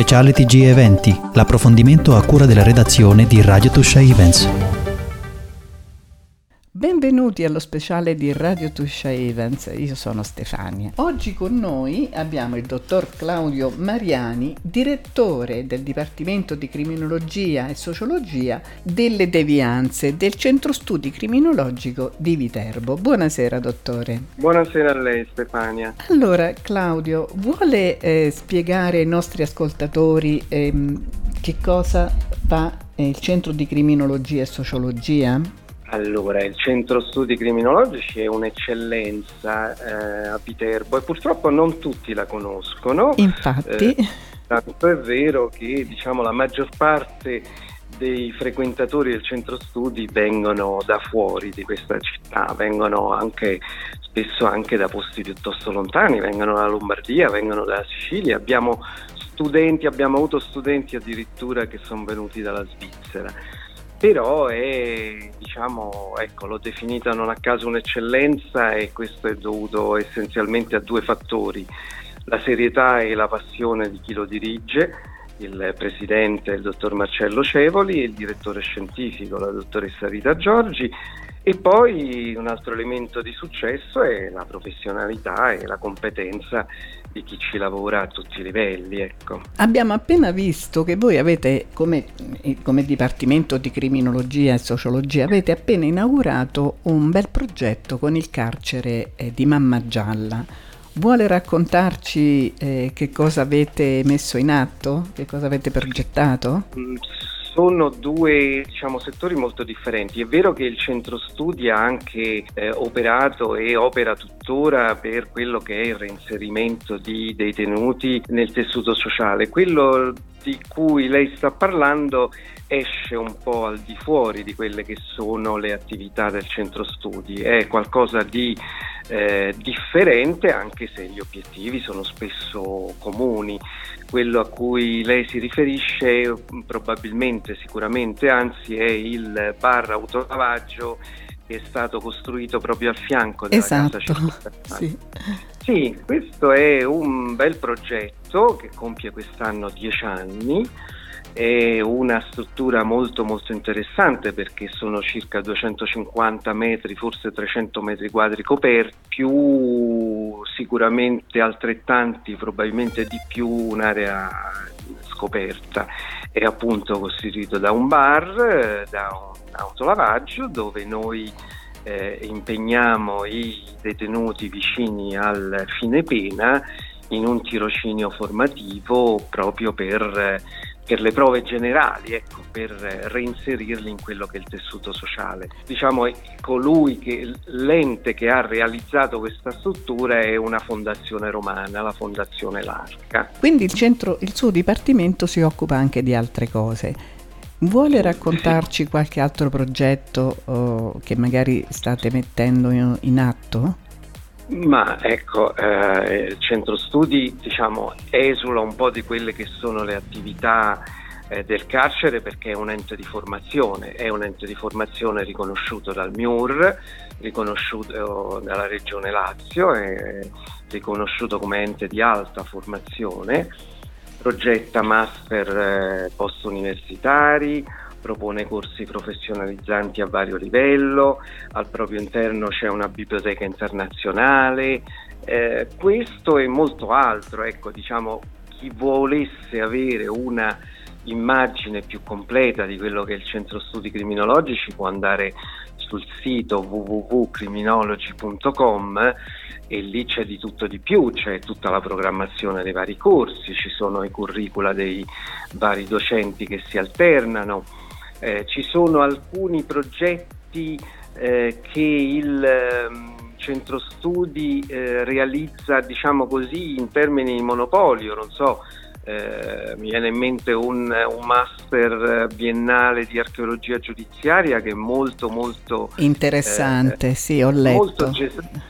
speciale TG Eventi, l'approfondimento a cura della redazione di Radio Tuscia Events. Benvenuti allo speciale di Radio Tuscia Evans, io sono Stefania. Oggi con noi abbiamo il dottor Claudio Mariani, direttore del Dipartimento di Criminologia e Sociologia delle Devianze del Centro Studi Criminologico di Viterbo. Buonasera dottore. Buonasera a lei Stefania. Allora Claudio, vuole eh, spiegare ai nostri ascoltatori eh, che cosa fa eh, il Centro di Criminologia e Sociologia? Allora, il centro studi criminologici è un'eccellenza eh, a Viterbo e purtroppo non tutti la conoscono. Infatti. Eh, tanto è vero che diciamo, la maggior parte dei frequentatori del centro studi vengono da fuori di questa città, vengono anche spesso anche da posti piuttosto lontani, vengono dalla Lombardia, vengono dalla Sicilia, abbiamo studenti, abbiamo avuto studenti addirittura che sono venuti dalla Svizzera però è, diciamo, ecco, l'ho definita non a caso un'eccellenza e questo è dovuto essenzialmente a due fattori, la serietà e la passione di chi lo dirige, il presidente il dottor Marcello Cevoli il direttore scientifico la dottoressa Rita Giorgi e poi un altro elemento di successo è la professionalità e la competenza di chi ci lavora a tutti i livelli. Ecco. Abbiamo appena visto che voi avete, come, come, Dipartimento di Criminologia e Sociologia, avete appena inaugurato un bel progetto con il carcere eh, di Mamma Gialla. Vuole raccontarci eh, che cosa avete messo in atto? Che cosa avete progettato? Sono due diciamo, settori molto differenti. È vero che il centro studi ha anche eh, operato e opera tuttora per quello che è il reinserimento di detenuti nel tessuto sociale. Quello di cui lei sta parlando esce un po' al di fuori di quelle che sono le attività del centro studi, è qualcosa di eh, differente anche se gli obiettivi sono spesso comuni. Quello a cui lei si riferisce probabilmente, sicuramente, anzi è il bar autolavaggio che è stato costruito proprio a fianco della esatto. casa Sì. sì, questo è un bel progetto che compie quest'anno dieci anni è una struttura molto molto interessante perché sono circa 250 metri, forse 300 metri quadri coperti, più sicuramente altrettanti, probabilmente di più un'area scoperta. È appunto costituito da un bar, da un autolavaggio dove noi eh, impegniamo i detenuti vicini al fine pena in un tirocinio formativo proprio per per le prove generali, ecco, per reinserirli in quello che è il tessuto sociale. Diciamo colui che l'ente che ha realizzato questa struttura è una fondazione romana, la Fondazione Larca. Quindi il, centro, il suo dipartimento si occupa anche di altre cose. Vuole raccontarci qualche altro progetto oh, che magari state mettendo in, in atto? Ma ecco, eh, il centro studi diciamo, esula un po' di quelle che sono le attività eh, del carcere perché è un ente di formazione, è un ente di formazione riconosciuto dal MIUR, riconosciuto dalla Regione Lazio, è riconosciuto come ente di alta formazione, progetta master eh, post universitari, propone corsi professionalizzanti a vario livello, al proprio interno c'è una biblioteca internazionale, eh, questo e molto altro, ecco, diciamo, chi volesse avere una immagine più completa di quello che è il centro studi criminologici può andare sul sito www.criminology.com e lì c'è di tutto di più, c'è tutta la programmazione dei vari corsi, ci sono i curricula dei vari docenti che si alternano, eh, ci sono alcuni progetti eh, che il eh, centro studi eh, realizza, diciamo così, in termini di monopolio, non so, eh, mi viene in mente un, un, master biennale di archeologia giudiziaria che è molto molto interessante, eh, sì, ho letto. Molto,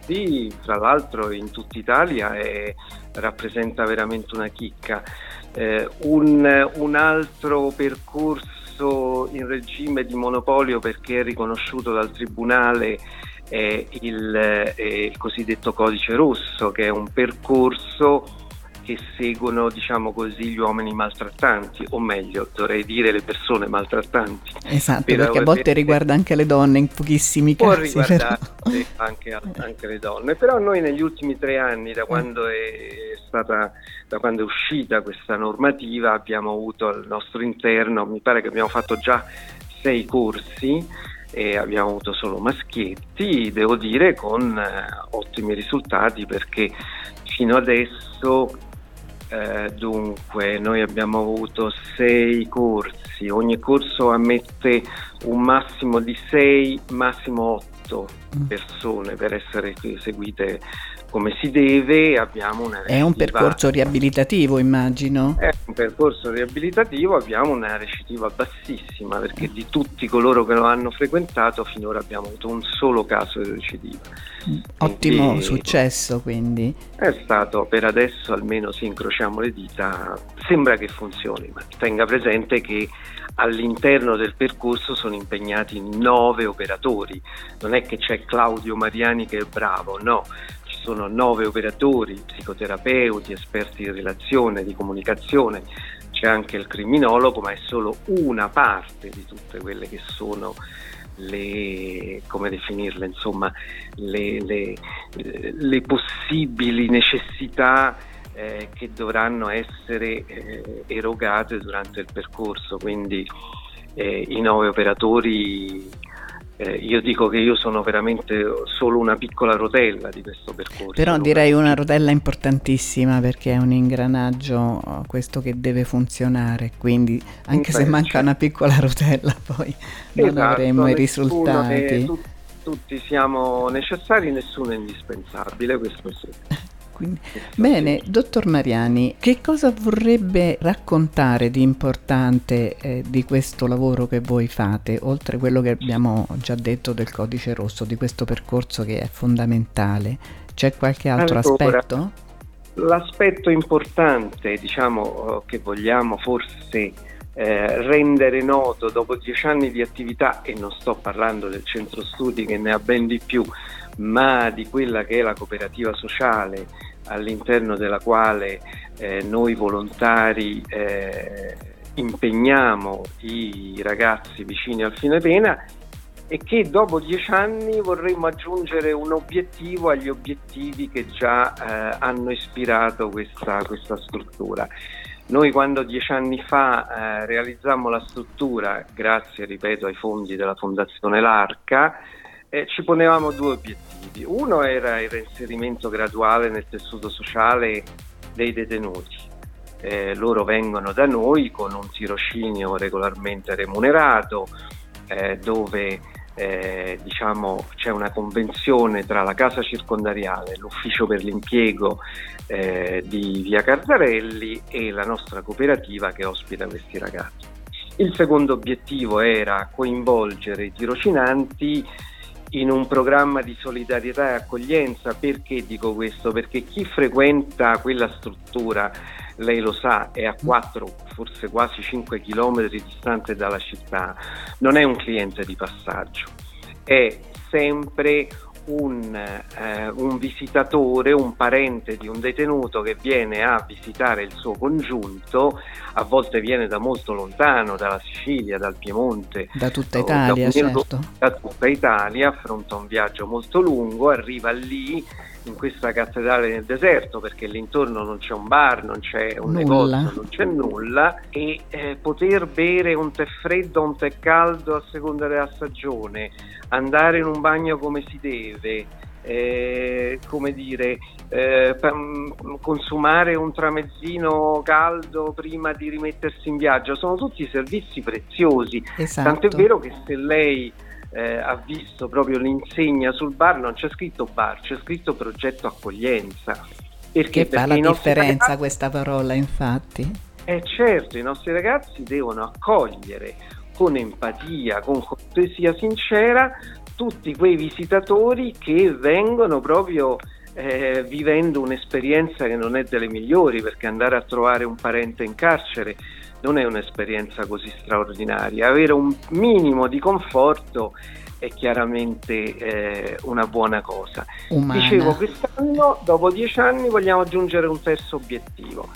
sì, tra l'altro in tutta Italia è, rappresenta veramente una chicca. Eh, un, un altro percorso messo in regime di monopolio perché è riconosciuto dal Tribunale è il, è il cosiddetto codice rosso, che è un percorso che seguono diciamo così gli uomini maltrattanti o meglio dovrei dire le persone maltrattanti esatto per perché a volte riguarda anche le donne in pochissimi può casi può riguardare anche, anche, le donne però noi negli ultimi tre anni da eh. quando è stata da quando è uscita questa normativa abbiamo avuto al nostro interno mi pare che abbiamo fatto già sei corsi e abbiamo avuto solo maschietti, devo dire con eh, ottimi risultati perché fino adesso eh, dunque noi abbiamo avuto sei corsi, ogni corso ammette un massimo di sei, massimo otto mm. persone per essere seguite come si deve, abbiamo una È un percorso riabilitativo, immagino. È un percorso riabilitativo, abbiamo una recidiva bassissima perché di tutti coloro che lo hanno frequentato finora abbiamo avuto un solo caso di recidiva. Ottimo quindi, successo, quindi. È stato per adesso, almeno se incrociamo le dita, sembra che funzioni, ma tenga presente che all'interno del percorso sono impegnati nove operatori, non è che c'è Claudio Mariani che è bravo, no, sono nove operatori, psicoterapeuti, esperti di relazione, di comunicazione, c'è anche il criminologo, ma è solo una parte di tutte quelle che sono le, come definirle, insomma, le, le, le possibili necessità eh, che dovranno essere eh, erogate durante il percorso. Quindi eh, i nove operatori eh, io dico che io sono veramente solo una piccola rotella di questo percorso. Però direi una rotella importantissima perché è un ingranaggio questo che deve funzionare, quindi anche Beh, se manca una piccola rotella poi non esatto, avremo i risultati. tu, tutti siamo necessari, nessuno è indispensabile, questo sì. Quindi, bene, dottor Mariani, che cosa vorrebbe raccontare di importante eh, di questo lavoro che voi fate, oltre a quello che abbiamo già detto del codice rosso, di questo percorso che è fondamentale? C'è qualche altro allora, aspetto? L'aspetto importante, diciamo, che vogliamo forse eh, rendere noto dopo dieci anni di attività, e non sto parlando del centro studi che ne ha ben di più, ma di quella che è la cooperativa sociale all'interno della quale eh, noi volontari eh, impegniamo i ragazzi vicini al fine pena e che dopo dieci anni vorremmo aggiungere un obiettivo agli obiettivi che già eh, hanno ispirato questa, questa, struttura. Noi quando dieci anni fa eh, realizzammo la struttura, grazie ripeto ai fondi della Fondazione L'Arca, eh, ci ponevamo due obiettivi. Uno era il reinserimento graduale nel tessuto sociale dei detenuti. Eh, loro vengono da noi con un tirocinio regolarmente remunerato, eh, dove eh, diciamo, c'è una convenzione tra la casa circondariale, l'ufficio per l'impiego eh, di via Carzarelli e la nostra cooperativa che ospita questi ragazzi. Il secondo obiettivo era coinvolgere i tirocinanti in un programma di solidarietà e accoglienza. Perché dico questo? Perché chi frequenta quella struttura, lei lo sa, è a 4, forse quasi 5 km distante dalla città, non è un cliente di passaggio, è sempre un, eh, un, visitatore, un parente di un detenuto che viene a visitare il suo congiunto, a volte viene da molto lontano, dalla Sicilia, dal Piemonte, da tutta Italia, da, certo. da tutta Italia, affronta un viaggio molto lungo, arriva lì in questa cattedrale nel deserto perché l'intorno non c'è un bar, non c'è un nulla. negozio, non c'è nulla e eh, poter bere un tè freddo o un tè caldo a seconda della stagione, andare in un bagno come si deve, eh, come dire, eh, consumare un tramezzino caldo prima di rimettersi in viaggio, sono tutti servizi preziosi. Esatto. Tant'è vero che se lei eh, ha visto proprio l'insegna sul bar, non c'è scritto bar, c'è scritto progetto accoglienza. Perché, che fa la differenza ragazzi, questa parola, infatti? Eh certo, i nostri ragazzi devono accogliere con empatia, con cortesia sincera tutti quei visitatori che vengono proprio eh, vivendo un'esperienza che non è delle migliori, perché andare a trovare un parente in carcere non è un'esperienza così straordinaria. Avere un minimo di conforto è chiaramente eh, una buona cosa. Umana. Dicevo, quest'anno, dopo dieci anni, vogliamo aggiungere un terzo obiettivo.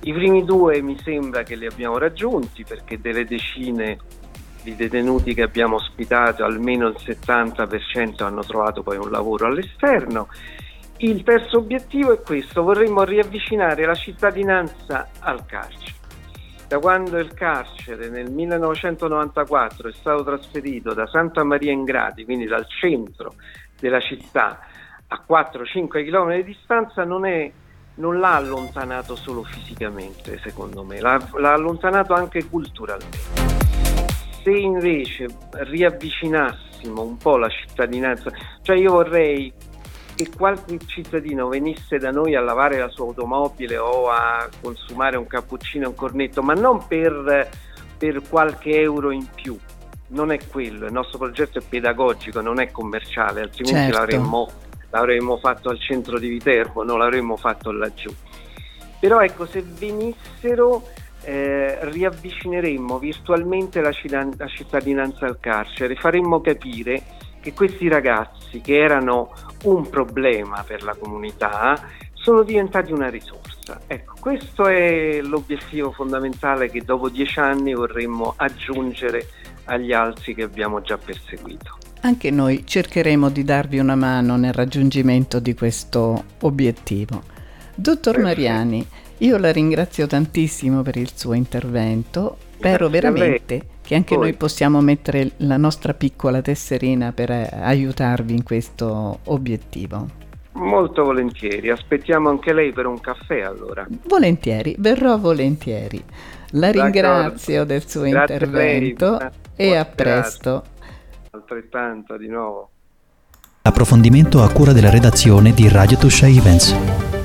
I primi due mi sembra che li abbiamo raggiunti perché delle decine di detenuti che abbiamo ospitato, almeno il 70% hanno trovato poi un lavoro all'esterno. Il terzo obiettivo è questo, vorremmo riavvicinare la cittadinanza al carcere da quando il carcere nel 1994 è stato trasferito da Santa Maria in Gradi, quindi dal centro della città, a 4-5 km di distanza, non, è, non, l'ha allontanato solo fisicamente, secondo me, l'ha, l'ha allontanato anche culturalmente. Se invece riavvicinassimo un po' la cittadinanza, cioè io vorrei che qualche cittadino venisse da noi a lavare la sua automobile o a consumare un cappuccino, un cornetto, ma non per, per qualche euro in più. Non è quello, il nostro progetto è pedagogico, non è commerciale, altrimenti certo. l'avremmo, l'avremmo fatto al centro di Viterbo, non l'avremmo fatto laggiù. Però ecco, se venissero eh, riavvicineremmo virtualmente la, la cittadinanza al carcere, faremmo capire che questi ragazzi che erano un problema per la comunità sono diventati una risorsa. Ecco, questo è l'obiettivo fondamentale che dopo dieci anni vorremmo aggiungere agli altri che abbiamo già perseguito. Anche noi cercheremo di darvi una mano nel raggiungimento di questo obiettivo. Dottor. Mariani, io la ringrazio tantissimo per il suo intervento. Spero veramente che anche Poi. noi possiamo mettere la nostra piccola tesserina per eh, aiutarvi in questo obiettivo. Molto volentieri, aspettiamo anche lei per un caffè allora. Volentieri, verrò volentieri. La D'accordo. ringrazio del suo Grazie intervento a e a presto. Altrettanto di nuovo. Approfondimento a cura della redazione di Radio Tuscia Events.